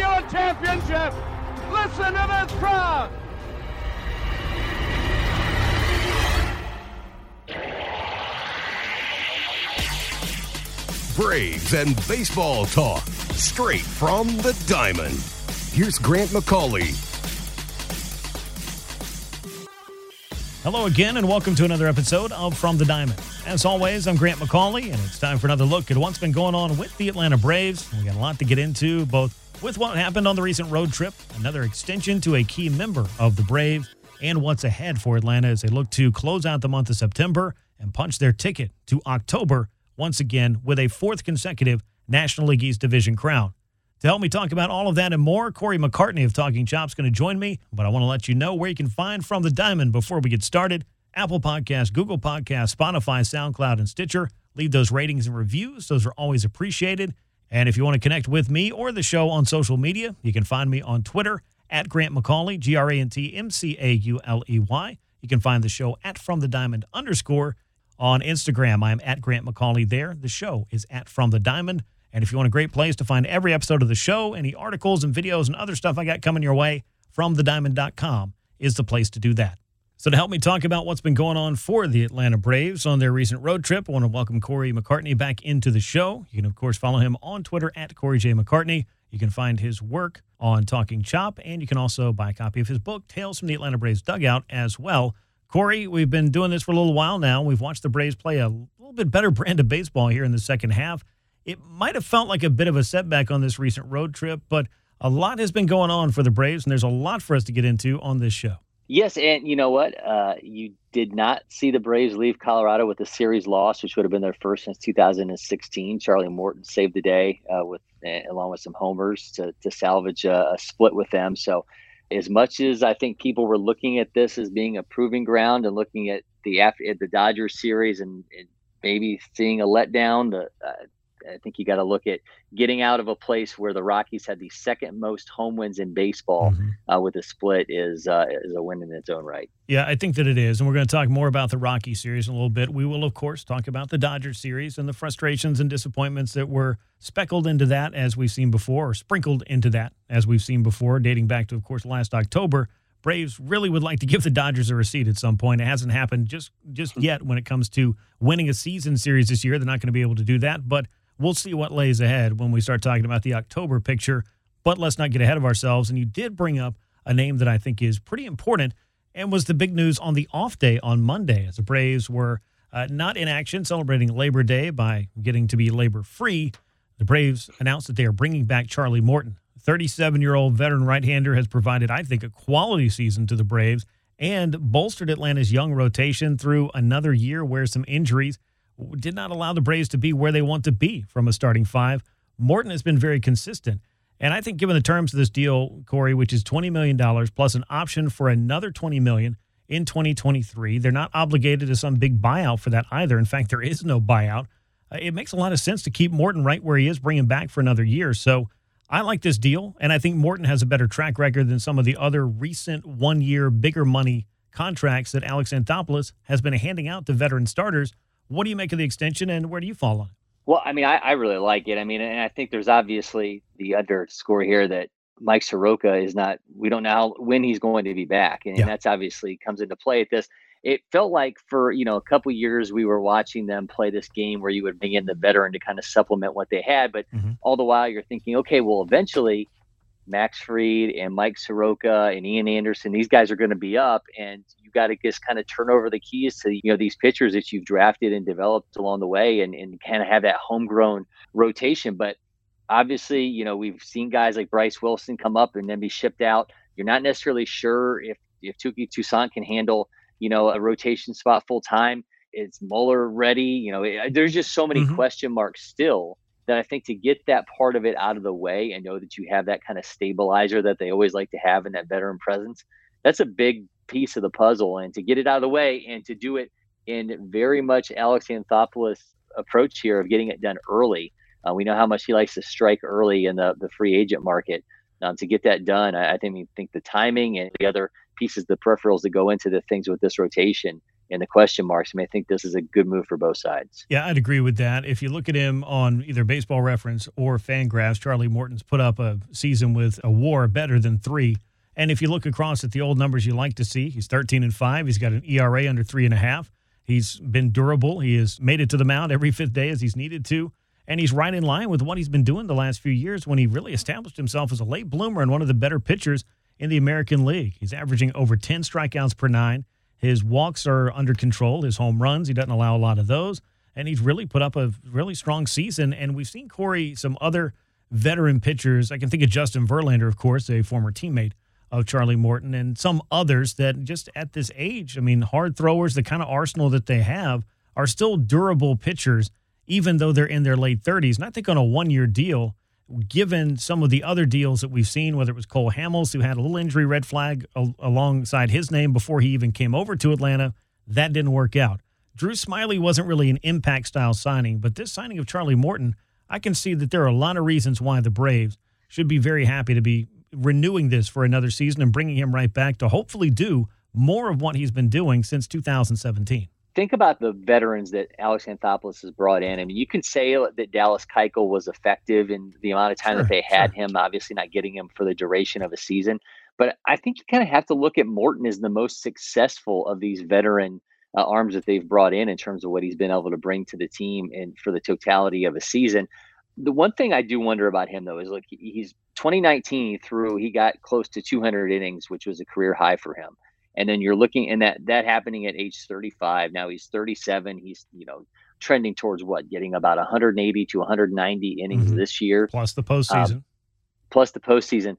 have given championship. Listen to this crowd. Braves and baseball talk straight from the diamond. Here's Grant McCauley. Hello again, and welcome to another episode of From the Diamond. As always, I'm Grant McCauley, and it's time for another look at what's been going on with the Atlanta Braves. We got a lot to get into, both with what happened on the recent road trip, another extension to a key member of the Braves, and what's ahead for Atlanta as they look to close out the month of September and punch their ticket to October once again with a fourth consecutive National League East Division crown. To help me talk about all of that and more, Corey McCartney of Talking Chop's going to join me. But I want to let you know where you can find From the Diamond before we get started. Apple Podcasts, Google Podcasts, Spotify, SoundCloud, and Stitcher. Leave those ratings and reviews. Those are always appreciated. And if you want to connect with me or the show on social media, you can find me on Twitter at Grant McCauley, G R A N T M C A U L E Y. You can find the show at From the Diamond underscore. On Instagram, I'm at Grant McCauley there. The show is at From the Diamond. And if you want a great place to find every episode of the show, any articles and videos and other stuff I got coming your way, FromTheDiamond.com is the place to do that. So to help me talk about what's been going on for the Atlanta Braves on their recent road trip, I want to welcome Corey McCartney back into the show. You can, of course, follow him on Twitter at Corey J. McCartney. You can find his work on Talking Chop, and you can also buy a copy of his book, Tales from the Atlanta Braves Dugout, as well. Corey, we've been doing this for a little while now. We've watched the Braves play a little bit better brand of baseball here in the second half. It might have felt like a bit of a setback on this recent road trip, but a lot has been going on for the Braves, and there's a lot for us to get into on this show. Yes, and you know what? Uh, you did not see the Braves leave Colorado with a series loss, which would have been their first since 2016. Charlie Morton saved the day uh, with, along with some homers, to, to salvage a, a split with them. So, as much as I think people were looking at this as being a proving ground and looking at the at the Dodgers series and, and maybe seeing a letdown, the, uh, I think you got to look at getting out of a place where the Rockies had the second most home wins in baseball mm-hmm. uh, with a split is uh, is a win in its own right. Yeah, I think that it is, and we're going to talk more about the Rocky series in a little bit. We will, of course, talk about the Dodgers series and the frustrations and disappointments that were speckled into that as we've seen before, or sprinkled into that as we've seen before, dating back to, of course, last October. Braves really would like to give the Dodgers a receipt at some point. It hasn't happened just just yet when it comes to winning a season series this year. They're not going to be able to do that, but we'll see what lays ahead when we start talking about the October picture. But let's not get ahead of ourselves. And you did bring up a name that I think is pretty important and was the big news on the off day on Monday as the Braves were uh, not in action celebrating Labor Day by getting to be labor free. The Braves announced that they are bringing back Charlie Morton. 37 year old veteran right hander has provided, I think, a quality season to the Braves and bolstered Atlanta's young rotation through another year where some injuries did not allow the Braves to be where they want to be from a starting five. Morton has been very consistent. And I think given the terms of this deal, Corey, which is $20 million plus an option for another 20 million in 2023, they're not obligated to some big buyout for that either. In fact, there is no buyout. Uh, it makes a lot of sense to keep Morton right where he is, bring him back for another year. So I like this deal, and I think Morton has a better track record than some of the other recent one year, bigger money contracts that Alex Anthopoulos has been handing out to veteran starters what do you make of the extension, and where do you fall on it? Well, I mean, I, I really like it. I mean, and I think there's obviously the underscore here that Mike Soroka is not. We don't know how, when he's going to be back, and, yeah. and that's obviously comes into play at this. It felt like for you know a couple years we were watching them play this game where you would bring in the veteran to kind of supplement what they had, but mm-hmm. all the while you're thinking, okay, well, eventually Max Fried and Mike Soroka and Ian Anderson, these guys are going to be up, and you got to just kind of turn over the keys to you know these pitchers that you've drafted and developed along the way, and and kind of have that homegrown rotation. But obviously, you know we've seen guys like Bryce Wilson come up and then be shipped out. You're not necessarily sure if if Touki Toussaint can handle you know a rotation spot full time. Is Muller ready? You know, it, there's just so many mm-hmm. question marks still that I think to get that part of it out of the way and know that you have that kind of stabilizer that they always like to have in that veteran presence, that's a big piece of the puzzle. And to get it out of the way and to do it in very much Alex Anthopoulos approach here of getting it done early. Uh, we know how much he likes to strike early in the, the free agent market. Um, to get that done, I, I think think the timing and the other pieces, the peripherals that go into the things with this rotation and the question marks. I mean, I think this is a good move for both sides. Yeah, I'd agree with that. If you look at him on either Baseball Reference or Fangraphs, Charlie Morton's put up a season with a WAR better than three. And if you look across at the old numbers you like to see, he's 13 and five. He's got an ERA under three and a half. He's been durable. He has made it to the mound every fifth day as he's needed to. And he's right in line with what he's been doing the last few years when he really established himself as a late bloomer and one of the better pitchers in the American League. He's averaging over 10 strikeouts per nine. His walks are under control. His home runs, he doesn't allow a lot of those. And he's really put up a really strong season. And we've seen Corey, some other veteran pitchers. I can think of Justin Verlander, of course, a former teammate of Charlie Morton, and some others that just at this age, I mean, hard throwers, the kind of arsenal that they have, are still durable pitchers, even though they're in their late 30s. And I think on a one year deal, given some of the other deals that we've seen, whether it was Cole Hamels, who had a little injury red flag al- alongside his name before he even came over to Atlanta, that didn't work out. Drew Smyly wasn't really an impact style signing, but this signing of Charlie Morton, I can see that there are a lot of reasons why the Braves should be very happy to be renewing this for another season and bringing him right back to hopefully do more of what he's been doing since 2017 think about the veterans that Alex Anthopoulos has brought in. I mean, you can say that Dallas Keuchel was effective in the amount of time sure, that they had sure. him, obviously not getting him for the duration of a season. But I think you kind of have to look at Morton as the most successful of these veteran uh, arms that they've brought in in terms of what he's been able to bring to the team and for the totality of a season. The one thing I do wonder about him though is look, he's 2019 through he got close to 200 innings, which was a career high for him. And then you're looking and that that happening at age 35 now he's 37 he's you know trending towards what getting about 180 to 190 innings mm-hmm. this year. Plus the postseason. um, plus the postseason.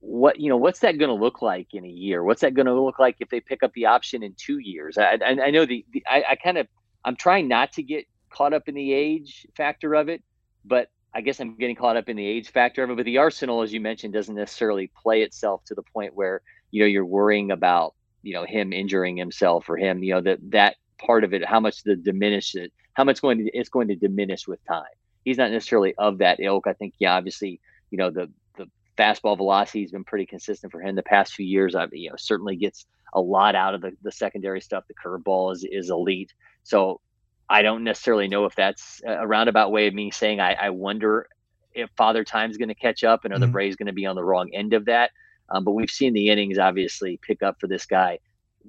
What you know what's that going to look like in a year? What's that going to look like if they pick up the option in two years? I, I, I know the, the I, I kind of i'm trying not to get caught up in the age factor of it but I guess I'm getting caught up in the age factor of it, but the arsenal, as you mentioned, doesn't necessarily play itself to the point where you know you're worrying about you know him injuring himself or him you know that that part of it how much the diminish it how much going to it's going to diminish with time. He's not necessarily of that ilk. I think yeah obviously you know the the fastball velocity has been pretty consistent for him the past few years. I've you know certainly gets a lot out of the, the secondary stuff. The curveball is is elite. So i don't necessarily know if that's a roundabout way of me saying i, I wonder if father time's going to catch up and are mm-hmm. the braves going to be on the wrong end of that um, but we've seen the innings obviously pick up for this guy.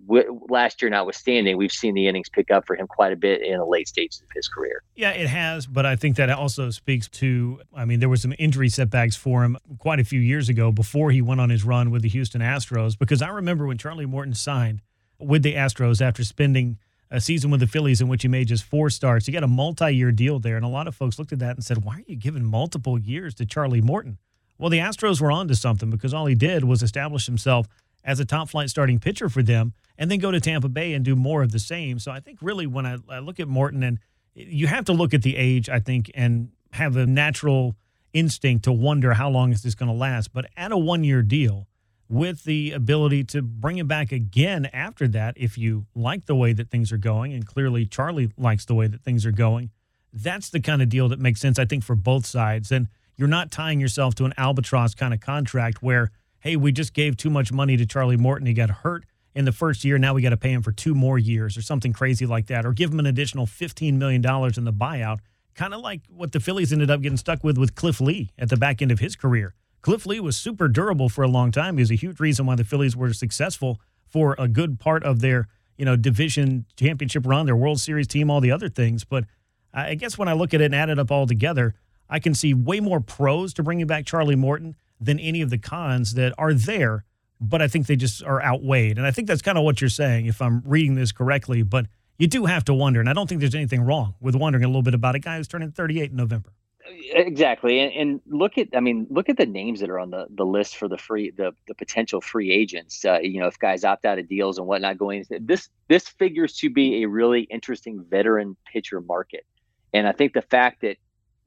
W- last year, notwithstanding, we've seen the innings pick up for him quite a bit in the late stages of his career. Yeah, it has, but I think that also speaks to. I mean, there were some injury setbacks for him quite a few years ago before he went on his run with the Houston Astros. Because I remember when Charlie Morton signed with the Astros after spending a season with the Phillies in which he made just four starts. He got a multi-year deal there, and a lot of folks looked at that and said, "Why are you giving multiple years to Charlie Morton?" Well, the Astros were on to something because all he did was establish himself as a top flight starting pitcher for them and then go to Tampa Bay and do more of the same. So I think really when I, I look at Morton, and you have to look at the age, I think, and have a natural instinct to wonder how long is this going to last. But at a one year deal, with the ability to bring him back again after that, if you like the way that things are going, and clearly Charlie likes the way that things are going, that's the kind of deal that makes sense, I think, for both sides. And you're not tying yourself to an albatross kind of contract where, hey, we just gave too much money to Charlie Morton. He got hurt in the first year. Now we got to pay him for two more years or something crazy like that, or give him an additional $15 million in the buyout. Kind of like what the Phillies ended up getting stuck with with Cliff Lee at the back end of his career. Cliff Lee was super durable for a long time. He was a huge reason why the Phillies were successful for a good part of their, you know, division championship run, their World Series team, all the other things. But I guess when I look at it and add it up all together, I can see way more pros to bringing back Charlie Morton than any of the cons that are there, but I think they just are outweighed. And I think that's kind of what you're saying, if I'm reading this correctly. But you do have to wonder, and I don't think there's anything wrong with wondering a little bit about a guy who's turning 38 in November. Exactly, and, and look at I mean look at the names that are on the, the list for the free the, the potential free agents. Uh, you know, if guys opt out of deals and whatnot going, this this figures to be a really interesting veteran pitcher market, and I think the fact that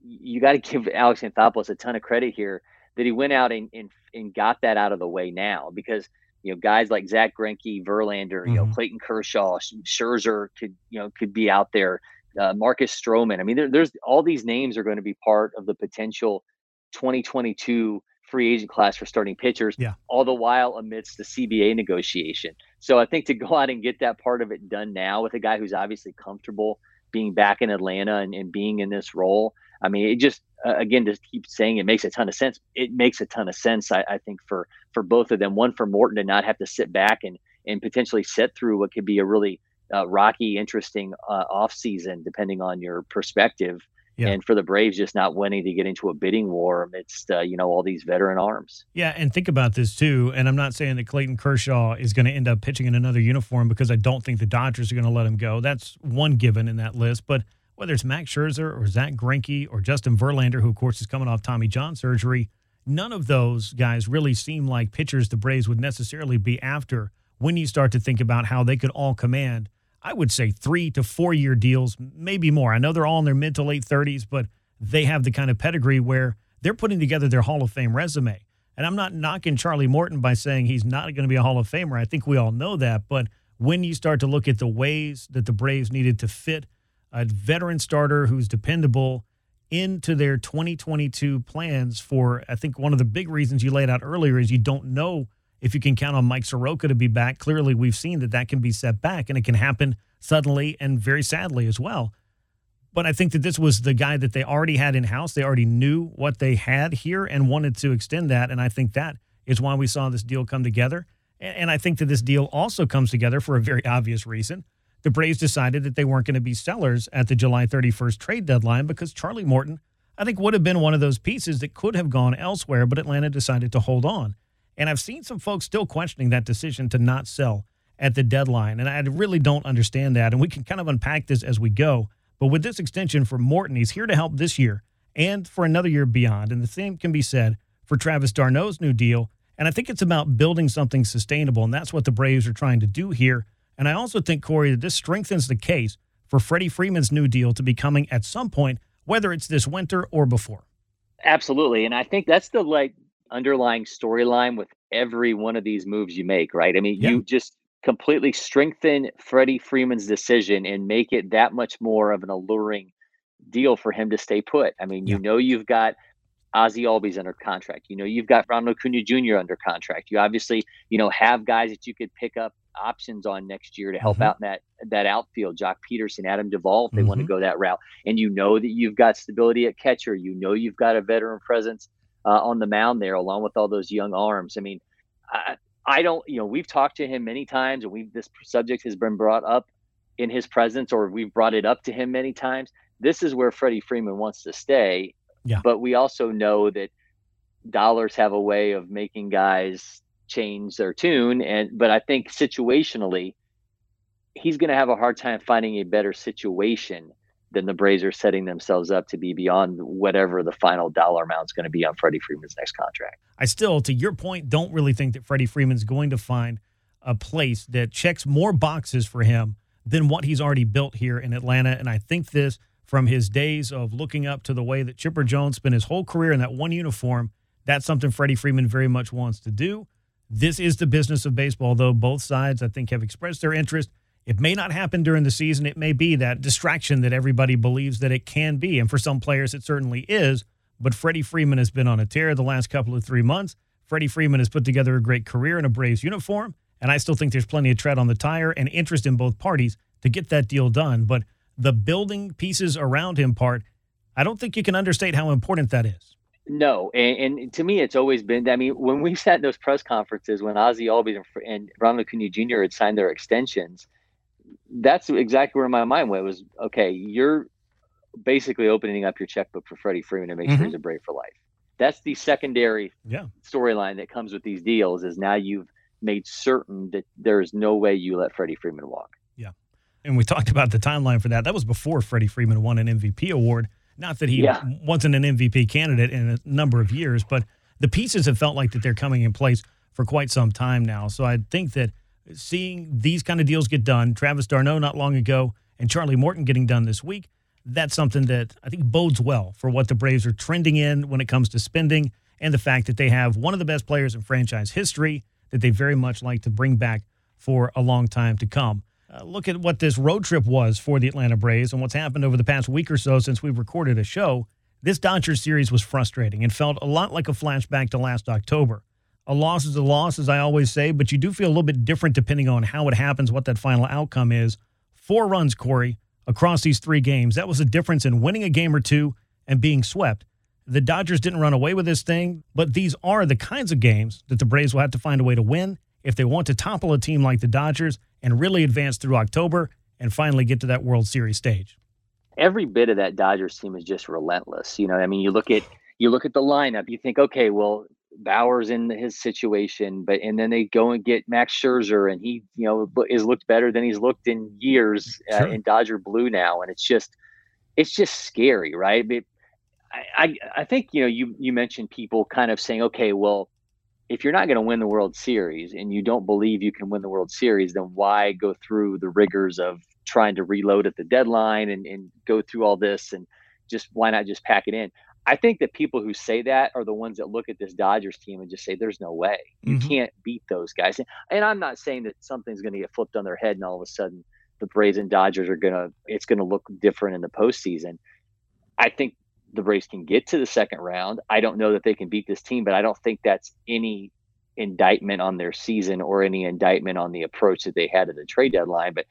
you got to give Alex Anthopoulos a ton of credit here that he went out and, and and got that out of the way now because you know guys like Zack Greinke, Verlander, mm-hmm. you know mm-hmm. Clayton Kershaw, Scherzer could you know could be out there. Uh, Marcus Stroman. I mean, there, there's all these names are going to be part of the potential 2022 free agent class for starting pitchers. Yeah. All the while amidst the CBA negotiation. So I think to go out and get that part of it done now with a guy who's obviously comfortable being back in Atlanta and, and being in this role. I mean, it just uh, again to keep saying it makes a ton of sense. It makes a ton of sense, I, I, think, for for both of them. One for Morton to not have to sit back and and potentially sit through what could be a really uh, rocky, interesting uh, off season, depending on your perspective. Yeah. And for the Braves, just not wanting to get into a bidding war amidst uh, you know all these veteran arms. Yeah, and think about this too. And I'm not saying that Clayton Kershaw is going to end up pitching in another uniform because I don't think the Dodgers are going to let him go. That's one given in that list. But whether it's Max Scherzer or Zack Greinke or Justin Verlander, who of course is coming off Tommy John surgery, none of those guys really seem like pitchers the Braves would necessarily be after when you start to think about how they could all command I would say three to four year deals, maybe more. I know they're all in their mid to late 30s, but they have the kind of pedigree where they're putting together their Hall of Fame resume. And I'm not knocking Charlie Morton by saying he's not going to be a Hall of Famer. I think we all know that. But when you start to look at the ways that the Braves needed to fit a veteran starter who's dependable into their 2022 plans for, I think one of the big reasons you laid out earlier is you don't know if you can count on Mike Soroka to be back, clearly we've seen that that can be set back and it can happen suddenly and very sadly as well. But I think that this was the guy that they already had in house. They already knew what they had here and wanted to extend that. And I think that is why we saw this deal come together. And I think that this deal also comes together for a very obvious reason. The Braves decided that they weren't going to be sellers at the July 31st trade deadline because Charlie Morton, I think, would have been one of those pieces that could have gone elsewhere, but Atlanta decided to hold on. And I've seen some folks still questioning that decision to not sell at the deadline. And I really don't understand that. And we can kind of unpack this as we go. But with this extension for Morton, he's here to help this year and for another year beyond. And the same can be said for Travis d'Arnaud's new deal. And I think it's about building something sustainable. And that's what the Braves are trying to do here. And I also think, Corey, that this strengthens the case for Freddie Freeman's new deal to be coming at some point, whether it's this winter or before. Absolutely. And I think that's the like underlying storyline with every one of these moves you make, right? I mean, yeah. you just completely strengthen Freddie Freeman's decision and make it that much more of an alluring deal for him to stay put. I mean, yeah. you know, you've got Ozzie Albies under contract. You know, you've got Ronald Acuna Jr. under contract. You obviously, you know, have guys that you could pick up options on next year to help mm-hmm. out in that that outfield. Joc Pederson, Adam Duvall, if they mm-hmm. want to go that route. And you know that you've got stability at catcher. You know you've got a veteran presence uh, on the mound there, along with all those young arms. I mean, I, I don't, you know, we've talked to him many times, and we've this subject has been brought up in his presence, or we've brought it up to him many times. This is where Freddie Freeman wants to stay. Yeah. But we also know that dollars have a way of making guys change their tune, and but I think situationally, he's going to have a hard time finding a better situation then the Braves are setting themselves up to be beyond whatever the final dollar amount is going to be on Freddie Freeman's next contract. I still, to your point, don't really think that Freddie Freeman's going to find a place that checks more boxes for him than what he's already built here in Atlanta. And I think this from his days of looking up to the way that Chipper Jones spent his whole career in that one uniform. That's something Freddie Freeman very much wants to do. This is the business of baseball, though. Both sides, I think, have expressed their interest. It may not happen during the season. It may be that distraction that everybody believes that it can be. And for some players, it certainly is. But Freddie Freeman has been on a tear the last couple of three months. Freddie Freeman has put together a great career in a Braves uniform. And I still think there's plenty of tread on the tire and interest in both parties to get that deal done. But the building pieces around him part, I don't think you can understate how important that is. No, and, and, to me, it's always been. I mean, when we sat in those press conferences when Ozzie Albies and, and Ronald Acuna Jr. had signed their extensions, that's exactly where my mind went was okay you're basically opening up your checkbook for freddie freeman to make mm-hmm. sure he's a brave for life that's the secondary yeah. storyline that comes with these deals is now you've made certain that there is no way you let freddie freeman walk yeah and we talked about the timeline for that that was before freddie freeman won an mvp award not that he yeah. wasn't an mvp candidate in a number of years but the pieces have felt like that they're coming in place for quite some time now so i think that seeing these kind of deals get done, Travis d'Arnaud not long ago, and Charlie Morton getting done this week, that's something that I think bodes well for what the Braves are trending in when it comes to spending and the fact that they have one of the best players in franchise history that they very much like to bring back for a long time to come. Uh, look at what this road trip was for the Atlanta Braves and what's happened over the past week or so since we've recorded a show. This Dodgers series was frustrating and felt a lot like a flashback to last October. A loss is a loss, as I always say, but you do feel a little bit different depending on how it happens, what that final outcome is. Four runs, Corey, across these three games. That was the difference in winning a game or two and being swept. The Dodgers didn't run away with this thing, but these are the kinds of games that the Braves will have to find a way to win if they want to topple a team like the Dodgers and really advance through October and finally get to that World Series stage. Every bit of that Dodgers team is just relentless. You know, I mean, you look at you look at the lineup, you think, okay, well, Bauer's in his situation, but and then they go and get Max Scherzer, and he, you know, is looked better than he's looked in years uh, in Dodger blue now, and it's just, it's just scary, right? But I, I think you know you you mentioned people kind of saying, okay, well, if you're not going to win the World Series and you don't believe you can win the World Series, then why go through the rigors of trying to reload at the deadline and, and go through all this and just why not just pack it in? I think that people who say that are the ones that look at this Dodgers team and just say, "There's no way you mm-hmm. can't beat those guys." And I'm not saying that something's going to get flipped on their head and all of a sudden the Braves and Dodgers are gonna it's going to look different in the postseason. I think the Braves can get to the second round. I don't know that they can beat this team, but I don't think that's any indictment on their season or any indictment on the approach that they had at the trade deadline. But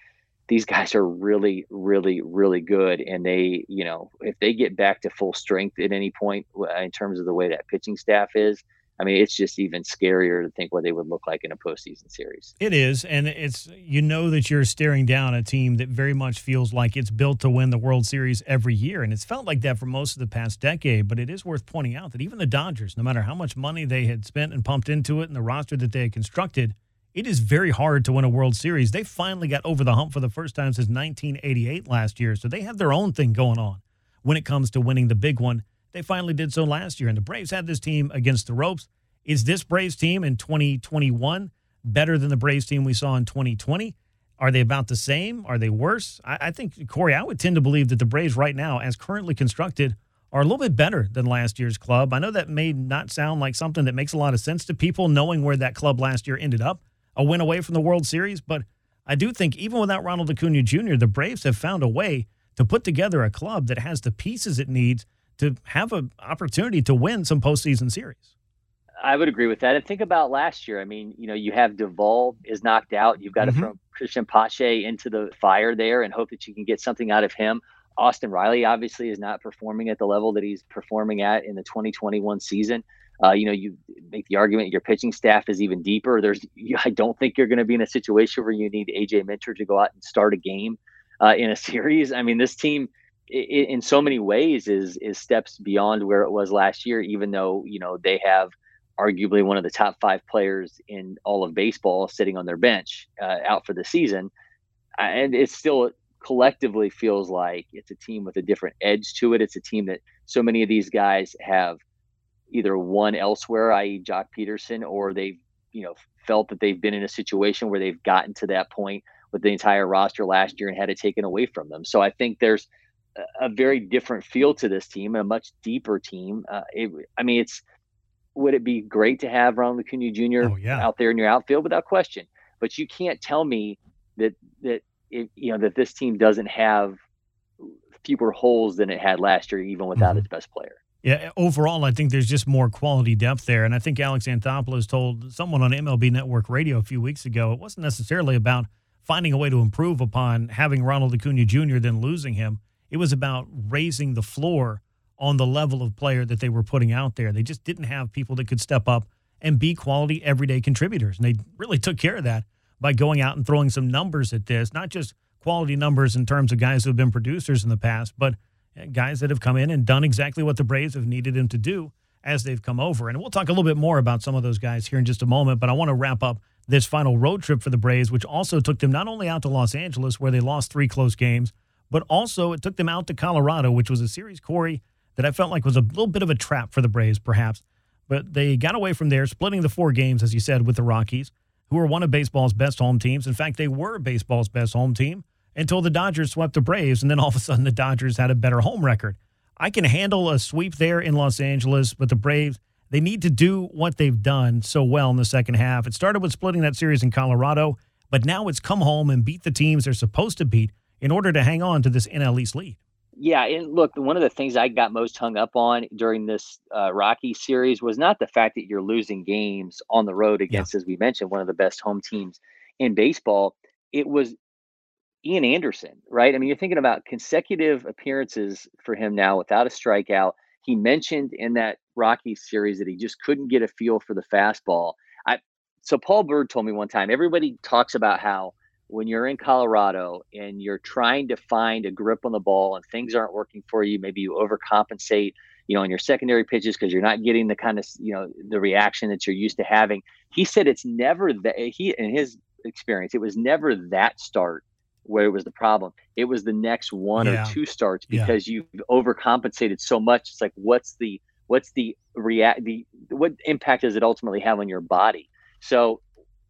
these guys are really, really, really good. And they, you know, if they get back to full strength at any point uh, in terms of the way that pitching staff is, I mean, it's just even scarier to think what they would look like in a postseason series. It is, and it's you know that you're staring down a team that very much feels like it's built to win the World Series every year, and it's felt like that for most of the past decade. But it is worth pointing out that even the Dodgers, no matter how much money they had spent and pumped into it, and the roster that they had constructed, it is very hard to win a World Series. They finally got over the hump for the first time since 1988 last year, so they have their own thing going on when it comes to winning the big one they finally did so last year, and the Braves had this team against the ropes. Is this Braves team in 2021 better than the Braves team we saw in 2020? Are they about the same? Are they worse? I, I, think, Corey, I would tend to believe that the Braves right now, as currently constructed, are a little bit better than last year's club. I know that may not sound like something that makes a lot of sense to people knowing where that club last year ended up, a win away from the World Series, but I do think even without Ronald Acuna Jr., the Braves have found a way to put together a club that has the pieces it needs to have an opportunity to win some postseason series. I would agree with that. And think about last year. I mean, you know, you have Duvall is knocked out. You've got mm-hmm. to throw Cristian Pache into the fire there and hope that you can get something out of him. Austin Riley obviously is not performing at the level that he's performing at in the 2021 season. Uh, you know, you make the argument your pitching staff is even deeper. There's, I don't think you're going to be in a situation where you need AJ Minter to go out and start a game uh, in a series. I mean, this team in so many ways is is steps beyond where it was last year even though you know they have arguably one of the top five players in all of baseball sitting on their bench uh, out for the season and it still collectively feels like it's a team with a different edge to it it's a team that so many of these guys have either won elsewhere i.e Joc Pederson, or they've you know felt that they've been in a situation where they've gotten to that point with the entire roster last year and had it taken away from them so i think there's a very different feel to this team, a much deeper team. Uh, it, I mean, it's would it be great to have Ronald Acuna Jr. Oh, yeah. out there in your outfield without question? But you can't tell me that that it, you know that this team doesn't have fewer holes than it had last year, even without mm-hmm. its best player. Yeah, overall, I think there's just more quality depth there. And I think Alex Anthopoulos told someone on MLB Network Radio a few weeks ago it wasn't necessarily about finding a way to improve upon having Ronald Acuna Jr. than losing him. It was about raising the floor on the level of player that they were putting out there. They just didn't have people that could step up and be quality everyday contributors. And they really took care of that by going out and throwing some numbers at this, not just quality numbers in terms of guys who have been producers in the past, but guys that have come in and done exactly what the Braves have needed them to do as they've come over. And we'll talk a little bit more about some of those guys here in just a moment, but I want to wrap up this final road trip for the Braves, which also took them not only out to Los Angeles, where they lost three close games, but also it took them out to Colorado, which was a series, Corey, that I felt like was a little bit of a trap for the Braves, perhaps. But they got away from there, splitting the four games, as you said, with the Rockies, who are one of baseball's best home teams. In fact, they were baseball's best home team until the Dodgers swept the Braves, and then all of a sudden the Dodgers had a better home record. I can handle a sweep there in Los Angeles, but the Braves, they need to do what they've done so well in the second half. It started with splitting that series in Colorado, but now it's come home and beat the teams they're supposed to beat in order to hang on to this NL East lead. Yeah, and look, one of the things I got most hung up on during this uh, Rocky series was not the fact that you're losing games on the road against, yeah. as we mentioned, one of the best home teams in baseball. It was Ian Anderson, right? I mean, you're thinking about consecutive appearances for him now without a strikeout. He mentioned in that Rocky series that he just couldn't get a feel for the fastball. I so Paul Byrd told me one time. Everybody talks about how when you're in Colorado and you're trying to find a grip on the ball and things aren't working for you, maybe you overcompensate, you know, in your secondary pitches because you're not getting the kind of, you know, the reaction that you're used to having. He said it's never that he in his experience, it was never that start where it was the problem. It was the next one yeah. or two starts because yeah. you've overcompensated so much. It's like what's the what's the react the what impact does it ultimately have on your body? So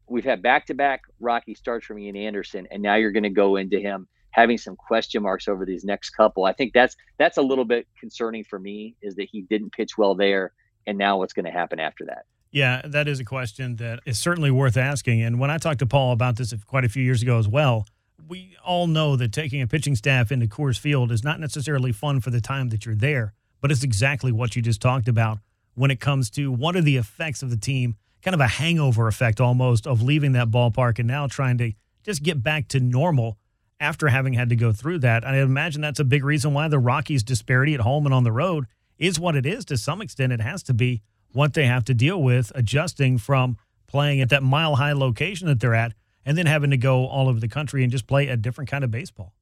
we've had back to back Rocky starts from Ian Anderson, and now you're going to go into him having some question marks over these next couple. I think that's that's a little bit concerning for me is that he didn't pitch well there, and now what's going to happen after that? Yeah, that is a question that is certainly worth asking. And when I talked to Paul about this quite a few years ago as well, we all know that taking a pitching staff into Coors Field is not necessarily fun for the time that you're there, but it's exactly what you just talked about when it comes to what are the effects of the team kind of a hangover effect almost of leaving that ballpark and now trying to just get back to normal after having had to go through that. I imagine that's a big reason why the Rockies' disparity at home and on the road is what it is to some extent. It has to be what they have to deal with adjusting from playing at that mile high location that they're at and then having to go all over the country and just play a different kind of baseball.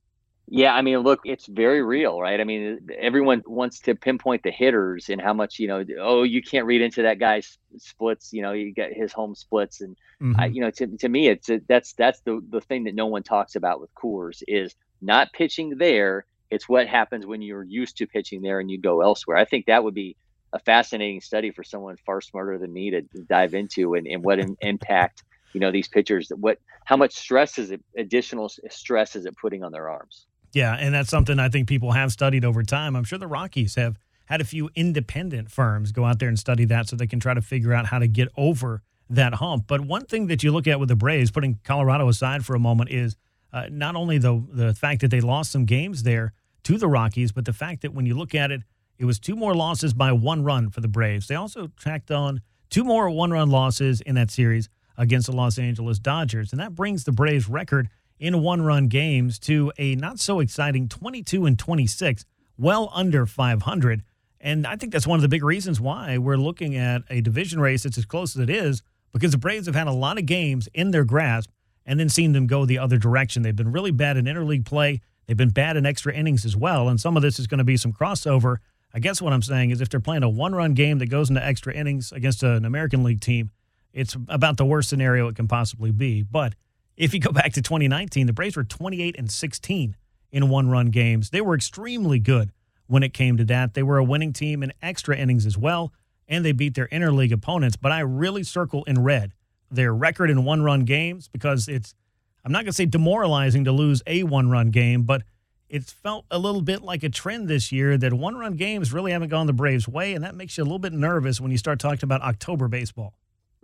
Yeah, I mean, look, it's very real, right? I mean, everyone wants to pinpoint the hitters and how much, you know, oh, you can't read into that guy's splits, you know, you get his home splits. And, mm-hmm. I, you know, to, to me, it's a, that's that's the, the thing that no one talks about with Coors is not pitching there. It's what happens when you're used to pitching there and you go elsewhere. I think that would be a fascinating study for someone far smarter than me to dive into and, and what an impact, you know, these pitchers, what, how much stress is it, additional stress is it putting on their arms? Yeah, and that's something I think people have studied over time. I'm sure the Rockies have had a few independent firms go out there and study that so they can try to figure out how to get over that hump. But one thing that you look at with the Braves, putting Colorado aside for a moment, is uh, not only the the fact that they lost some games there to the Rockies, but the fact that when you look at it, it was two more losses by one run for the Braves. They also tracked on two more one run losses in that series against the Los Angeles Dodgers, and that brings the Braves record in one run games to a not so exciting 22 and 26, well under 500. And I think that's one of the big reasons why we're looking at a division race that's as close as it is because the Braves have had a lot of games in their grasp and then seen them go the other direction. They've been really bad in interleague play. They've been bad in extra innings as well. And some of this is going to be some crossover. I guess what I'm saying is if they're playing a one run game that goes into extra innings against an American League team, it's about the worst scenario it can possibly be. But if you go back to 2019, the Braves were 28 and 16 in one run games. They were extremely good when it came to that. They were a winning team in extra innings as well, and they beat their interleague opponents. But I really circle in red their record in one run games because it's, I'm not going to say demoralizing to lose a one run game, but it's felt a little bit like a trend this year that one run games really haven't gone the Braves' way. And that makes you a little bit nervous when you start talking about October baseball.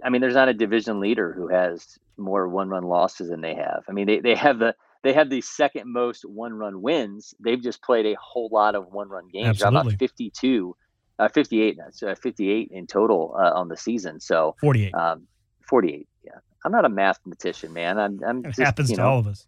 I mean, there's not a division leader who has more one run losses than they have. I mean, they, they have the they have the second most one run wins. They've just played a whole lot of one run games. They're about 52, uh, 58, uh, 58 in total uh, on the season. So 48. Um, 48. Yeah. I'm not a mathematician, man. I'm, I'm it just, happens to know, all of us.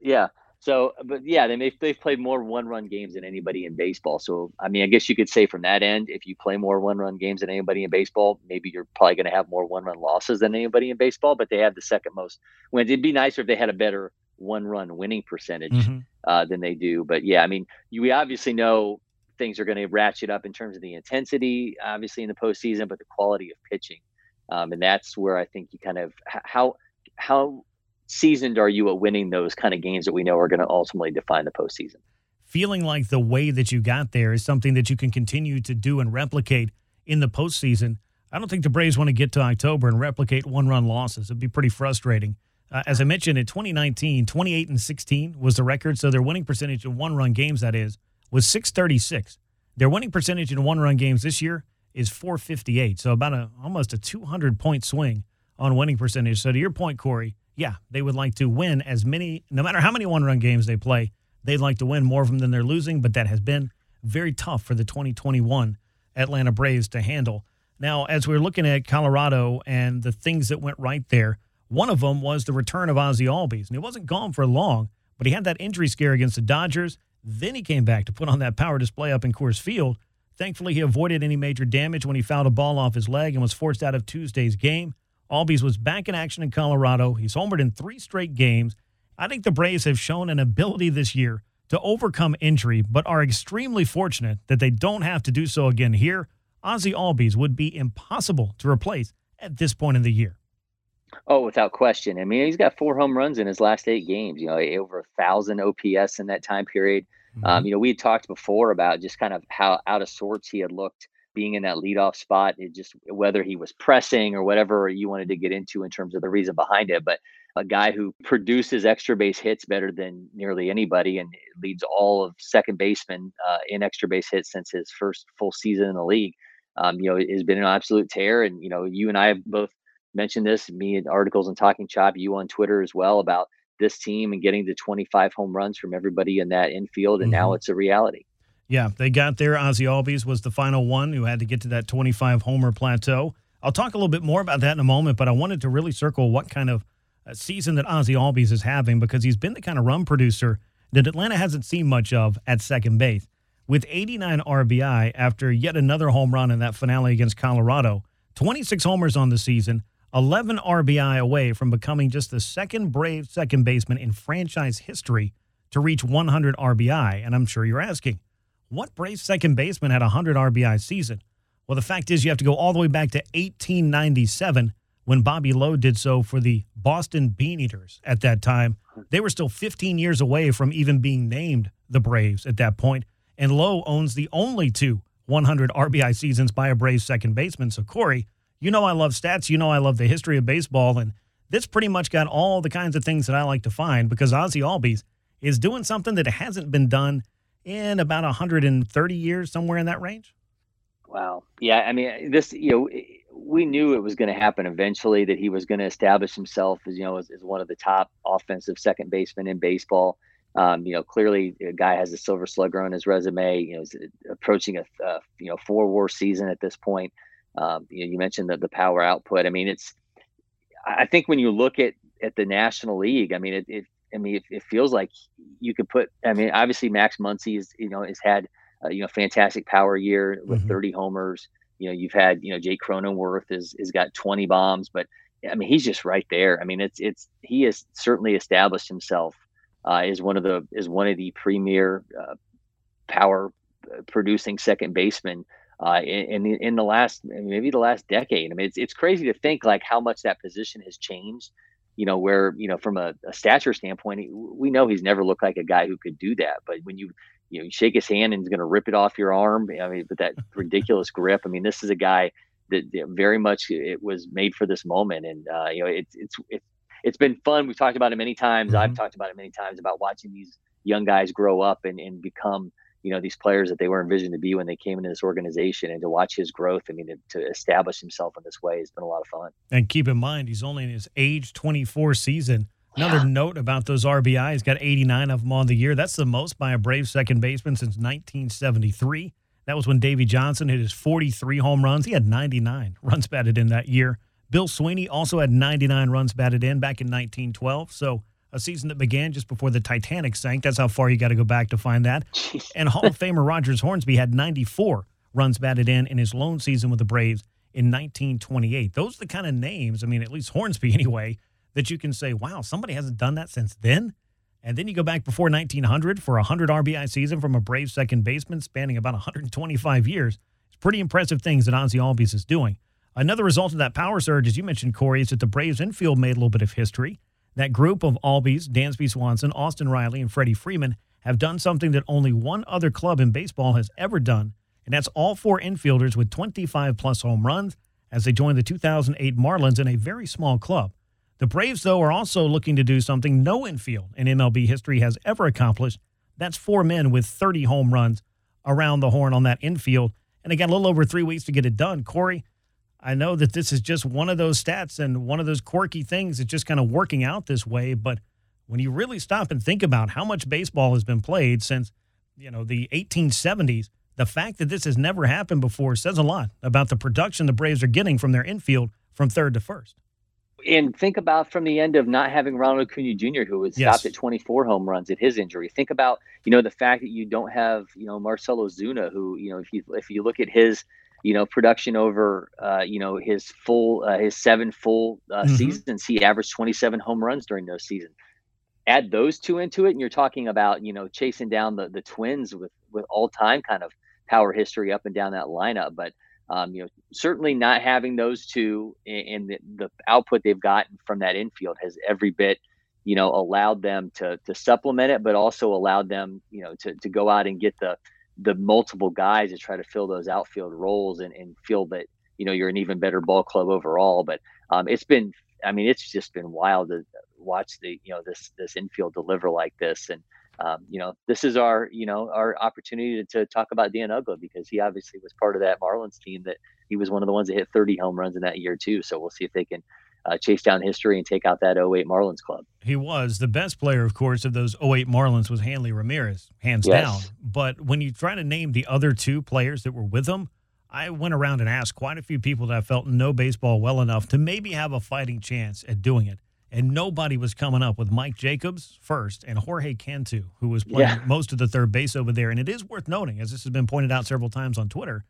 Yeah. So, but yeah, they may, they've played more one-run games than anybody in baseball. So, I mean, I guess you could say from that end, if you play more one-run games than anybody in baseball, maybe you're probably going to have more one-run losses than anybody in baseball. But they have the second most wins. It'd be nicer if they had a better one-run winning percentage mm-hmm. uh, than they do. But yeah, I mean, you, we obviously know things are going to ratchet up in terms of the intensity, obviously in the postseason, but the quality of pitching, um, and that's where I think you kind of how how seasoned are you at winning those kind of games that we know are going to ultimately define the postseason? Feeling like the way that you got there is something that you can continue to do and replicate in the postseason. I don't think the Braves want to get to October and replicate one run losses. It'd be pretty frustrating. Uh, as I mentioned, in 2019, 28 and 16 was the record. So their winning percentage in one run games, that is, was 636. Their winning percentage in one run games this year is 458. So about a almost a 200 point swing on winning percentage. So to your point, Corey, yeah, they would like to win as many, no matter how many one run games they play, they'd like to win more of them than they're losing. But that has been very tough for the 2021 Atlanta Braves to handle. Now, as we're looking at Colorado and the things that went right there, one of them was the return of Ozzie Albies. And he wasn't gone for long, but he had that injury scare against the Dodgers. Then he came back to put on that power display up in Coors Field. Thankfully, he avoided any major damage when he fouled a ball off his leg and was forced out of Tuesday's game. Albies was back in action in Colorado. He's homered in three straight games. I think the Braves have shown an ability this year to overcome injury, but are extremely fortunate that they don't have to do so again here. Ozzie Albies would be impossible to replace at this point in the year. Oh, without question. I mean, he's got four home runs in his last eight games. You know, over a thousand OPS in that time period. Mm-hmm. Um, you know, we had talked before about just kind of how out of sorts he had looked being in that leadoff spot. It just whether he was pressing or whatever you wanted to get into in terms of the reason behind it. But a guy who produces extra base hits better than nearly anybody and leads all of second basemen uh, in extra base hits since his first full season in the league. Um, you know, has been an absolute tear. And you know, you and I have both mentioned this, me in articles and Talking Chop, you on Twitter as well about this team and getting to 25 home runs from everybody in that infield, and mm-hmm. now it's a reality. Yeah, they got there. Ozzie Albies was the final one who had to get to that 25 homer plateau. I'll talk a little bit more about that in a moment, but I wanted to really circle what kind of uh, season that Ozzie Albies is having because he's been the kind of run producer that Atlanta hasn't seen much of at second base. With 89 RBI after yet another home run in that finale against Colorado, 26 homers on the season, 11 RBI away from becoming just the second Brave second baseman in franchise history to reach 100 RBI. And I'm sure you're asking, what Braves second baseman had a 100 RBI season? Well, the fact is, you have to go all the way back to 1897 when Bobby Lowe did so for the Boston Bean Eaters at that time. They were still 15 years away from even being named the Braves at that point. And Lowe owns the only two 100 RBI seasons by a Braves second baseman. So, Corey, you know I love stats. You know I love the history of baseball. And this pretty much got all the kinds of things that I like to find because Ozzie Albies is doing something that hasn't been done in about 130 years, somewhere in that range. Wow. Yeah. I mean, this, you know, we knew it was going to happen eventually that he was going to establish himself as, you know, as, as one of the top offensive second basemen in baseball. Um, you know, clearly a guy has a silver slugger on his resume, you know, is approaching a, uh, you know, four war season at this point. Um, you, know, you mentioned the, the power output. I mean, it's. I think when you look at at the National League, I mean, it. it I mean, it, it, feels like you could put. I mean, obviously Max Muncy is you know has had uh, you know fantastic power year with mm-hmm. 30 homers. You know, you've had you know Jake Cronenworth is has got 20 bombs, but I mean, he's just right there. I mean, it's it's he has certainly established himself uh, as one of the as one of the premier uh, power uh, producing second baseman uh, in, in, in the last maybe the last decade. I mean, it's it's crazy to think like how much that position has changed. You know, where you know from a, a stature standpoint, we know he's never looked like a guy who could do that. But when you you know you shake his hand and he's going to rip it off your arm, I mean, but that ridiculous grip. I mean, this is a guy that, that very much it was made for this moment, and uh, you know, it's it's it's it's been fun. We've talked about it many times. Mm-hmm. I've talked about it many times about watching these young guys grow up and, and become you know these players that they were envisioned to be when they came into this organization and to watch his growth i mean to, to, establish himself in this way has been a lot of fun. And keep in mind he's only in his age 24 season. Another yeah. note about those rbi he's got 89 of them on the year. That's the most by a brave second baseman since 1973 that was when davey johnson hit his 43 home runs. He had 99 runs batted in that year. Bill sweeney also had 99 runs batted in back in 1912 so a season that began just before the Titanic sank. That's how far you got to go back to find that. and Hall of Famer Rogers Hornsby had 94 runs batted in in his lone season with the Braves in 1928. Those are the kind of names, I mean, at least Hornsby anyway, that you can say, wow, somebody hasn't done that since then. And then you go back before 1900 for a 100 RBI season from a Brave second baseman spanning about 125 years. It's pretty impressive things that Ozzie Albies is doing. Another result of that power surge, as you mentioned, Corey, is that the Braves infield made a little bit of history. That group of Albies, Dansby Swanson, Austin Riley, and Freddie Freeman have done something that only one other club in baseball has ever done, and that's all four infielders with 25 plus home runs as they join the 2008 Marlins in a very small club. The Braves, though, are also looking to do something no infield in MLB history has ever accomplished. That's four men with 30 home runs around the horn on that infield. And again, a little over three weeks to get it done. Corey, I know that this is just one of those stats and one of those quirky things that's just kind of working out this way. But when you really stop and think about how much baseball has been played since, you know, the 1870s, the fact that this has never happened before says a lot about the production the Braves are getting from their infield from third to first and think about from the end of not having Ronald Acuna Jr., who was yes. stopped at 24 home runs at his injury. Think about you know the fact that you don't have you know Marcell Ozuna, who you know if you if you look at his you know production over uh, you know his full uh, his seven full uh, mm-hmm. seasons, he averaged 27 home runs during those seasons. Add those two into it, and you're talking about you know chasing down the the Twins with with all time kind of power history up and down that lineup, but um, you know, certainly not having those two and the, the output they've gotten from that infield has every bit, you know, allowed them to to supplement it, but also allowed them, you know, to to go out and get the the multiple guys to try to fill those outfield roles and, and feel that you know you're an even better ball club overall. But um, it's been, I mean, it's just been wild to watch the you know this this infield deliver like this and um, you know, this is our, you know, our opportunity to, to, talk about Dan Uggla because he obviously was part of that Marlins team that he was one of the ones that hit 30 home runs in that year too. So we'll see if they can uh, chase down history and take out that 08 Marlins club. He was the best player, of course, of those 08 Marlins was Hanley Ramirez, hands yes. down. But when you try to name the other two players that were with him, I went around and asked quite a few people that felt know baseball well enough to maybe have a fighting chance at doing it and nobody was coming up with Mike Jacobs first and Jorge Cantu, who was playing yeah. most of the third base over there. And it is worth noting, as this has been pointed out several times on Twitter,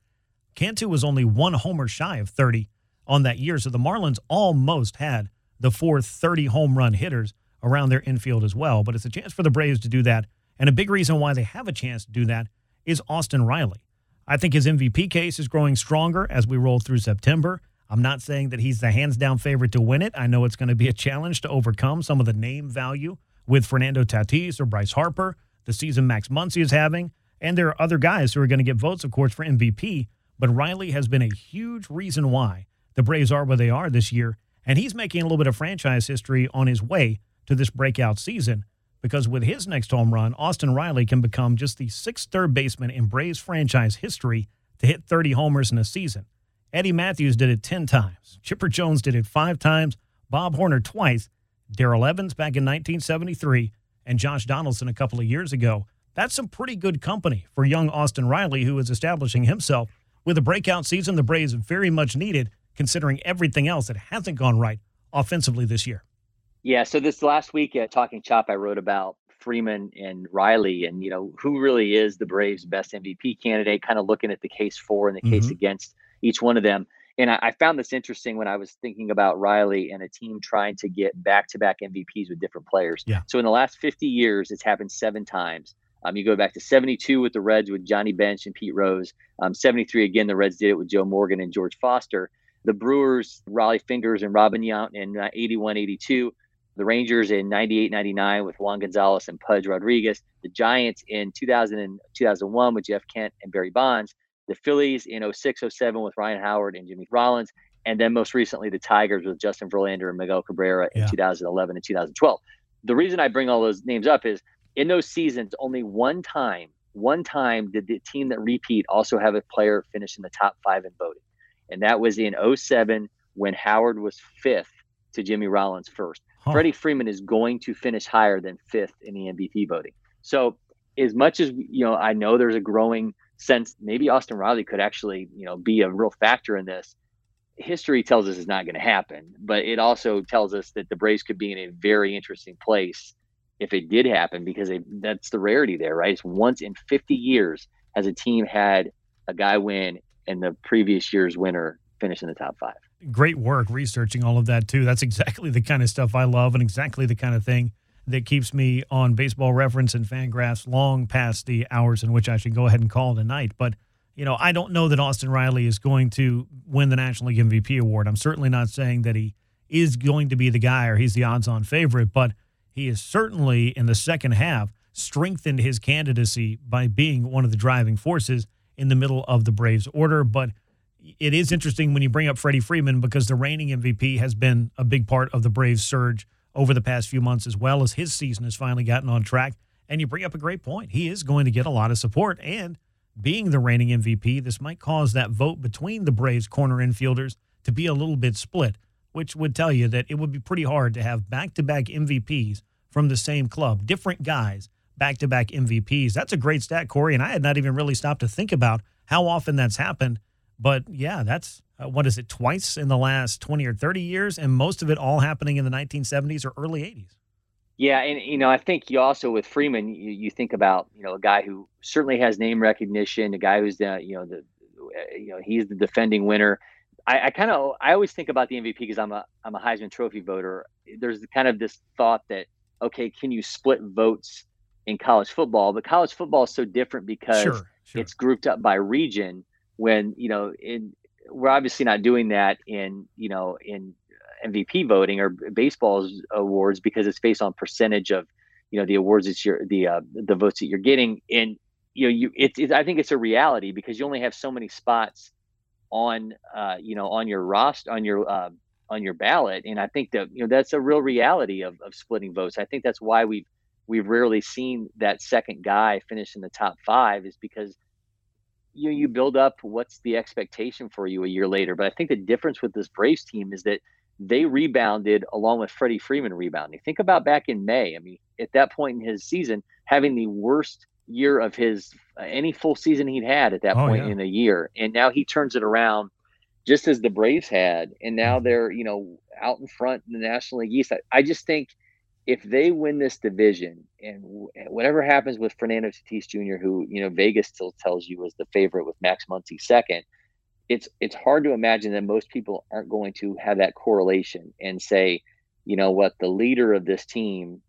Cantu was only one homer shy of 30 on that year. So the Marlins almost had the four 30 home run hitters around their infield as well. But it's a chance for the Braves to do that. And a big reason why they have a chance to do that is Austin Riley. I think his MVP case is growing stronger as we roll through September. I'm not saying that he's the hands down favorite to win it. I know it's going to be a challenge to overcome some of the name value with Fernando Tatis or Bryce Harper, the season Max Muncy is having. And there are other guys who are going to get votes, of course, for MVP. But Riley has been a huge reason why the Braves are where they are this year. And he's making a little bit of franchise history on his way to this breakout season because with his next home run, Austin Riley can become just the sixth third baseman in Braves franchise history to hit 30 homers in a season. Eddie Mathews did it 10 times. Chipper Jones did it five times. Bob Horner twice. Darrell Evans back in 1973. And Josh Donaldson a couple of years ago. That's some pretty good company for young Austin Riley, who is establishing himself with a breakout season the Braves very much needed, considering everything else that hasn't gone right offensively this year. Yeah, so this last week at Talking Chop, I wrote about Freeman and Riley, and you know who really is the Braves' best MVP candidate. Kind of looking at the case for and the case mm-hmm. against each one of them. And I, I, found this interesting when I was thinking about Riley and a team trying to get back to back MVPs with different players. Yeah. So in the last 50 years, it's happened seven times. Um, you go back to 72 with the Reds with Johnny Bench and Pete Rose. Um, 73 again, the Reds did it with Joe Morgan and George Foster. The Brewers, Rollie Fingers and Robin Yount in uh, 81 82. The Rangers in 98 99 with Juan Gonzalez and Pudge Rodriguez. The Giants in 2000 and 2001 with Jeff Kent and Barry Bonds the Phillies in 06, 07 with Ryan Howard and Jimmy Rollins, and then most recently the Tigers with Justin Verlander and Miguel Cabrera in yeah. 2011 and 2012. The reason I bring all those names up is in those seasons, only one time, one time did the team that repeat also have a player finish in the top five in voting. And that was in 07 when Howard was fifth to Jimmy Rollins first. Huh. Freddie Freeman is going to finish higher than fifth in the MVP voting. So as much as you know, I know there's a growing sense maybe Austin Riley could actually, you know, be a real factor in this. History tells us it's not going to happen, but it also tells us that the Braves could be in a very interesting place if it did happen because they, that's the rarity there, right? It's once in 50 years has a team had a guy win and the previous year's winner finish in the top five. Great work researching all of that too. That's exactly the kind of stuff I love and exactly the kind of thing that keeps me on baseball reference and fangraphs long past the hours in which I should go ahead and call tonight. But, you know, I don't know that Austin Riley is going to win the National League MVP award. I'm certainly not saying that he is going to be the guy or he's the odds on favorite, but he is certainly in the second half strengthened his candidacy by being one of the driving forces in the middle of the Braves order. But it is interesting when you bring up Freddie Freeman because the reigning MVP has been a big part of the Braves' surge over the past few months, as well as his season has finally gotten on track. And you bring up a great point. He is going to get a lot of support. And being the reigning MVP, this might cause that vote between the Braves corner infielders to be a little bit split, which would tell you that it would be pretty hard to have back to back MVPs from the same club, different guys, back to back MVPs. That's a great stat, Corey. And I had not even really stopped to think about how often that's happened. But yeah, that's uh, what is it, twice in the last 20 or 30 years, and most of it all happening in the 1970s or early 80s. Yeah, and you know, I think you also with Freeman, you, you think about you know a guy who certainly has name recognition, a guy who's the you know the you know he's the defending winner. I, I kind of I always think about the MVP because I'm a I'm a Heisman Trophy voter. There's kind of this thought that okay, can you split votes in college football? But college football is so different because sure, sure. it's grouped up by region. When you know in we're obviously not doing that in you know in MVP voting or baseball's awards because it's based on percentage of you know the awards that you're the uh, the votes that you're getting and you know you it's it, I think it's a reality because you only have so many spots on uh, you know on your roster on your uh, on your ballot and I think that you know that's a real reality of, of splitting votes I think that's why we've we've rarely seen that second guy finish in the top five is because you you build up what's the expectation for you a year later. But I think the difference with this Braves team is that they rebounded along with Freddie Freeman rebounding. Think about back in May. I mean, at that point in his season, having the worst year of his uh, any full season he'd had at that oh, point yeah. in a year, and now he turns it around just as the Braves had, and now mm-hmm. they're you know out in front in the National League East. I, I just think if they win this division and whatever happens with Fernando Tatis Jr., who you know Vegas still tells you is the favorite with Max Muncy second, it's it's hard to imagine that most people aren't going to have that correlation and say, you know what, the leader of this team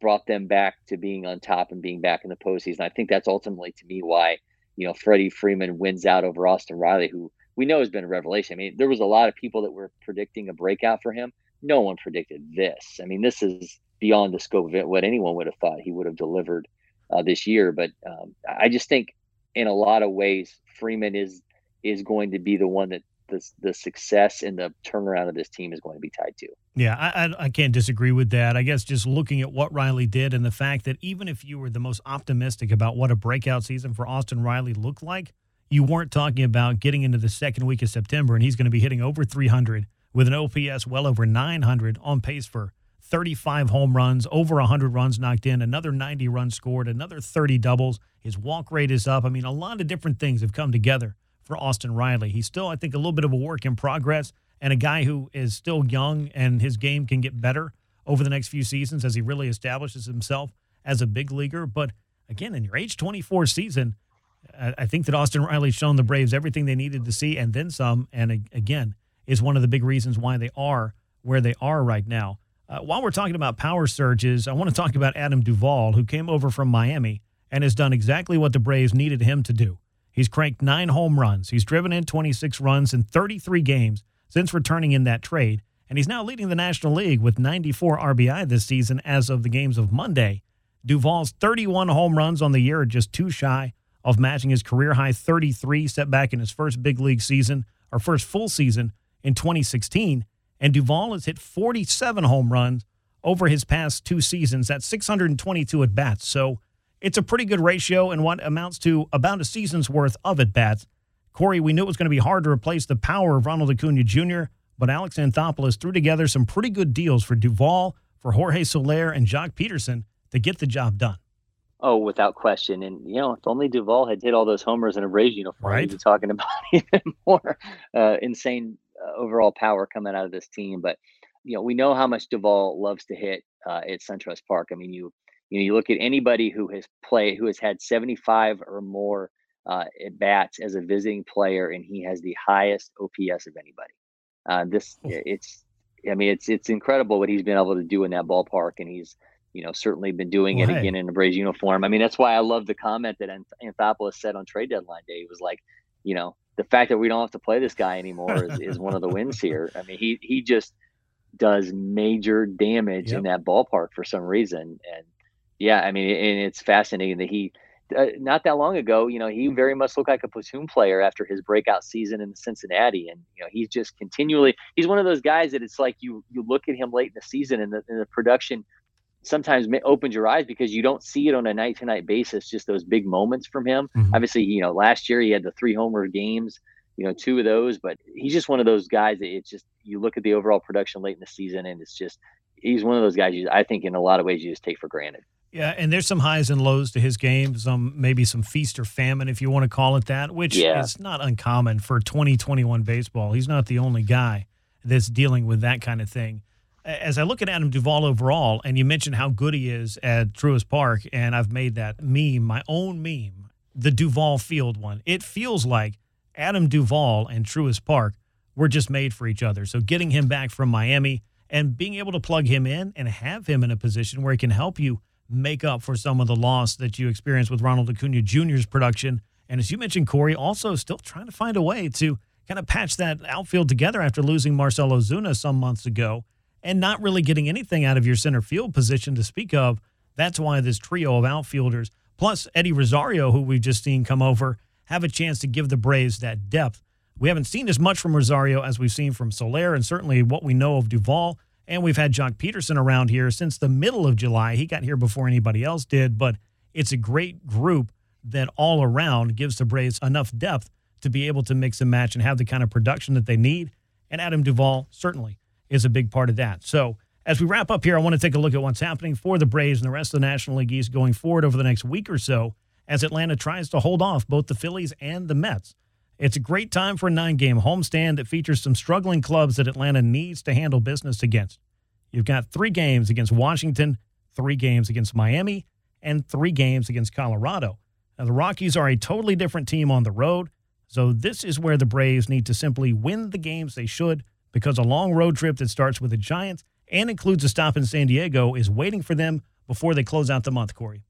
brought them back to being on top and being back in the postseason. I think that's ultimately to me why you know Freddie Freeman wins out over Austin Riley, who we know has been a revelation. I mean, there was a lot of people that were predicting a breakout for him no one predicted this. I mean, this is beyond the scope of it, what anyone would have thought he would have delivered uh, this year. But um, I just think, in a lot of ways, Freeman is is going to be the one that the the success and the turnaround of this team is going to be tied to. Yeah, I, I, I can't disagree with that. I guess just looking at what Riley did and the fact that even if you were the most optimistic about what a breakout season for Austin Riley looked like, you weren't talking about getting into the second week of September and he's going to be hitting over 300 with an OPS well over 900 on pace for 35 home runs, over 100 runs knocked in, another 90 runs scored, another 30 doubles. His walk rate is up. I mean, a lot of different things have come together for Austin Riley. He's still, I think, a little bit of a work in progress and a guy who is still young and his game can get better over the next few seasons as he really establishes himself as a big leaguer. But again, in your age 24 season, I think that Austin Riley's shown the Braves everything they needed to see and then some. And again, is one of the big reasons why they are where they are right now. Uh, while we're talking about power surges, I want to talk about Adam Duvall, who came over from Miami and has done exactly what the Braves needed him to do. He's cranked nine home runs. He's driven in 26 runs in 33 games since returning in that trade, and he's now leading the National League with 94 RBI this season as of the games of Monday. Duvall's 31 home runs on the year are just too shy of matching his career high 33 set back in his first big league season, or first full season in 2016, and Duvall has hit 47 home runs over his past two seasons. That's 622 at bats. So it's a pretty good ratio and what amounts to about a season's worth of at bats. Corey, we knew it was going to be hard to replace the power of Ronald Acuna Jr., but Alex Anthopoulos threw together some pretty good deals for Duvall, for Jorge Soler, and Joc Pederson to get the job done. Oh, without question. And you know, if only Duvall had hit all those homers in a Braves uniform, right. we'd be talking about even more uh, insane overall power coming out of this team. But you know, we know how much Duvall loves to hit uh, at SunTrust Park. I mean, you you know, you look at anybody who has played, who has had 75 or more uh, at bats as a visiting player, and he has the highest OPS of anybody. Uh, this it's, I mean, it's it's incredible what he's been able to do in that ballpark, and he's you know certainly been doing it again in a Braves uniform. I mean, that's why I love the comment that Anthopoulos said on trade deadline day. He was like, you know, the fact that we don't have to play this guy anymore is, is one of the wins here. I mean, he he just does major damage yep. in that ballpark for some reason, and yeah, I mean, and it's fascinating that he uh, not that long ago, you know, he very much looked like a platoon player after his breakout season in Cincinnati, and you know, he's just continually he's one of those guys that it's like you you look at him late in the season and the, and the production sometimes opens your eyes because you don't see it on a night to night basis. Just those big moments from him. Mm-hmm. Obviously, you know, last year he had the three homer games, you know, two of those, but he's just one of those guys that it's just you look at the overall production late in the season, and it's just he's one of those guys you I think in a lot of ways you just take for granted. Yeah, and there's some highs and lows to his game, some maybe some feast or famine, if you want to call it that, which yeah. is not uncommon for 2021 baseball. He's not the only guy that's dealing with that kind of thing. As I look at Adam Duvall overall, and you mentioned how good he is at Truist Park, and I've made that meme, my own meme, the Duvall Field one. It feels like Adam Duvall and Truist Park were just made for each other. So getting him back from Miami and being able to plug him in and have him in a position where he can help you make up for some of the loss that you experienced with Ronald Acuna Jr.'s production. And as you mentioned, Corey, also still trying to find a way to kind of patch that outfield together after losing Marcell Ozuna some months ago and not really getting anything out of your center field position to speak of. That's why this trio of outfielders, plus Eddie Rosario, who we've just seen come over, have a chance to give the Braves that depth. We haven't seen as much from Rosario as we've seen from Soler, and certainly what we know of Duvall. And we've had Joc Pederson around here since the middle of July. He got here before anybody else did, but it's a great group that all around gives the Braves enough depth to be able to mix and match and have the kind of production that they need. And Adam Duvall certainly is a big part of that. So, as we wrap up here, I want to take a look at what's happening for the Braves and the rest of the National League East going forward over the next week or so as Atlanta tries to hold off both the Phillies and the Mets. It's a great time for a nine game homestand that features some struggling clubs that Atlanta needs to handle business against. You've got three games against Washington, three games against Miami, and three games against Colorado. Now, the Rockies are a totally different team on the road, so this is where the Braves need to simply win the games they should because a long road trip that starts with the Giants and includes a stop in San Diego is waiting for them before they close out the month, Corey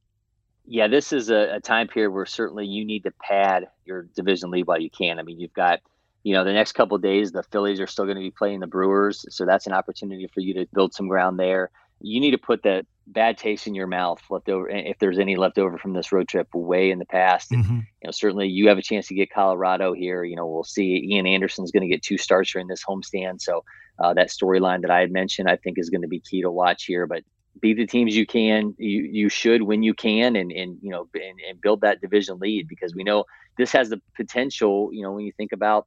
yeah, this is a, a, time period where certainly you need to pad your division lead while you can. I mean, you've got, you know, the next couple days, the Phillies are still going to be playing the Brewers, so that's an opportunity for you to build some ground there. You need to put that bad taste in your mouth left over, if there's any left over from this road trip, way in the past. Mm-hmm. And, you know, certainly you have a chance to get Colorado here. You know, we'll see. Ian Anderson's going to get two starts during this homestand, so uh, that storyline that I had mentioned, I think, is going to be key to watch here. But beat the teams you can you you should when you can and and you know and, and build that division lead because we know this has the potential you know when you think about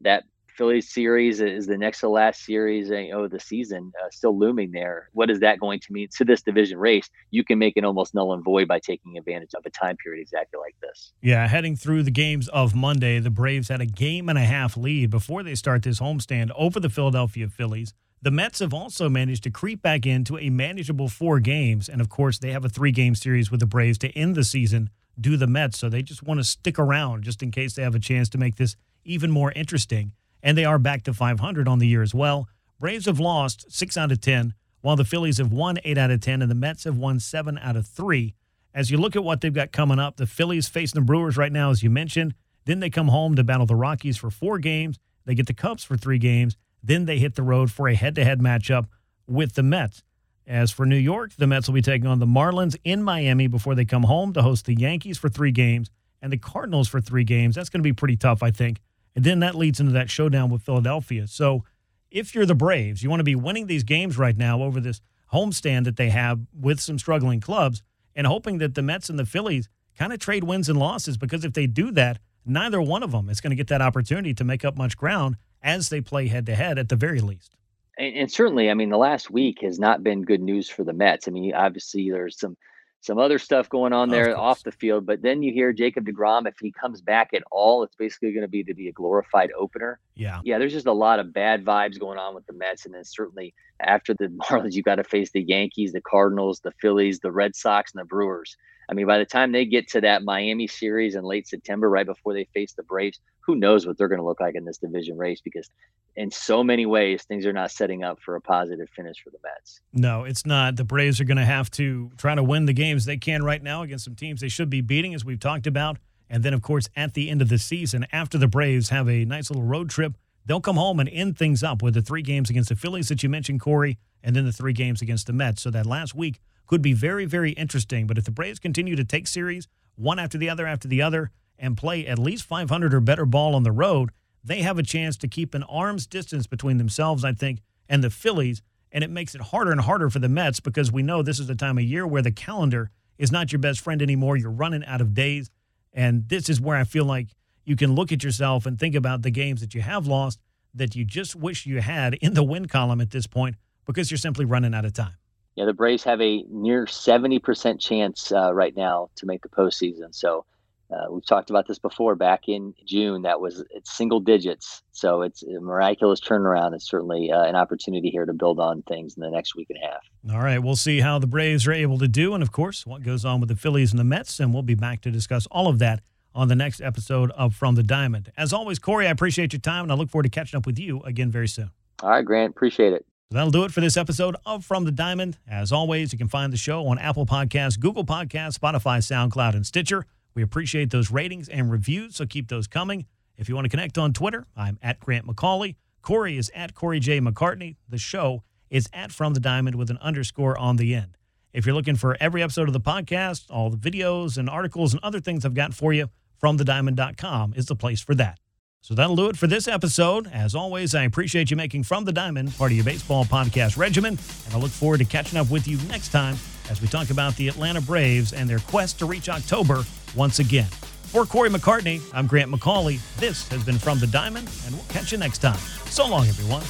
that Phillies series is the next to last series uh, of the season uh, still looming there. What is that going to mean to this division race? You can make it almost null and void by taking advantage of a time period exactly like this. Yeah, heading through the games of Monday, the Braves had a game and a half lead before they start this homestand over the Philadelphia Phillies. The Mets have also managed to creep back into a manageable four games. And of course, they have a three game series with the Braves to end the season, do the Mets. So they just want to stick around just in case they have a chance to make this even more interesting. And they are back to 500 on the year as well. Braves have lost six out of 10, while the Phillies have won eight out of 10, and the Mets have won seven out of three. As you look at what they've got coming up, the Phillies facing the Brewers right now, as you mentioned. Then they come home to battle the Rockies for four games. They get the Cubs for three games. Then they hit the road for a head to head matchup with the Mets. As for New York, the Mets will be taking on the Marlins in Miami before they come home to host the Yankees for three games and the Cardinals for three games. That's going to be pretty tough, I think. And then that leads into that showdown with Philadelphia. So if you're the Braves, you want to be winning these games right now over this homestand that they have with some struggling clubs and hoping that the Mets and the Phillies kind of trade wins and losses because if they do that, neither one of them is going to get that opportunity to make up much ground as they play head to head at the very least. And, and, certainly, I mean, the last week has not been good news for the Mets. I mean, obviously, there's some some other stuff going on there off the field, but then you hear Jacob deGrom. If he comes back at all, it's basically going to be to be a glorified opener. Yeah, yeah. There's just a lot of bad vibes going on with the Mets, and then certainly after the Marlins, you've got to face the Yankees, the Cardinals, the Phillies, the Red Sox, and the Brewers. I mean, by the time they get to that Miami series in late September, right before they face the Braves, who knows what they're going to look like in this division race? Because in so many ways, things are not setting up for a positive finish for the Mets. No, it's not. The Braves are going to have to try to win the games they can right now against some teams they should be beating, as we've talked about. And then, of course, at the end of the season, after the Braves have a nice little road trip, they'll come home and end things up with the three games against the Phillies that you mentioned, Corey, and then the three games against the Mets. So that last week could be very, very interesting. But if the Braves continue to take series one after the other after the other and play at least 500 or better ball on the road, they have a chance to keep an arm's distance between themselves, I think, and the Phillies. And it makes it harder and harder for the Mets because we know this is a time of year where the calendar is not your best friend anymore. You're running out of days. And this is where I feel like you can look at yourself and think about the games that you have lost that you just wish you had in the win column at this point because you're simply running out of time. Yeah, the Braves have a near 70% chance uh, right now to make the postseason. So uh, we've talked about this before back in June. That was it's single digits. So it's a miraculous turnaround. It's certainly uh, an opportunity here to build on things in the next week and a half. All right. We'll see how the Braves are able to do. And of course, what goes on with the Phillies and the Mets. And we'll be back to discuss all of that on the next episode of From the Diamond. As always, Corey, I appreciate your time and I look forward to catching up with you again very soon. All right, Grant. Appreciate it. That'll do it for this episode of From the Diamond. As always, you can find the show on Apple Podcasts, Google Podcasts, Spotify, SoundCloud, and Stitcher. We appreciate those ratings and reviews, so keep those coming. If you want to connect on Twitter, I'm at Grant McAuley. Corey is at Corey J. McCartney. The show is at From the Diamond with an underscore on the end. If you're looking for every episode of the podcast, all the videos and articles and other things I've got for you, FromTheDiamond.com is the place for that. So that'll do it for this episode. As always, I appreciate you making From the Diamond part of your baseball podcast regimen, and I look forward to catching up with you next time as we talk about the Atlanta Braves and their quest to reach October once again. For Corey McCartney, I'm Grant McAuley. This has been From the Diamond, and we'll catch you next time. So long, everyone.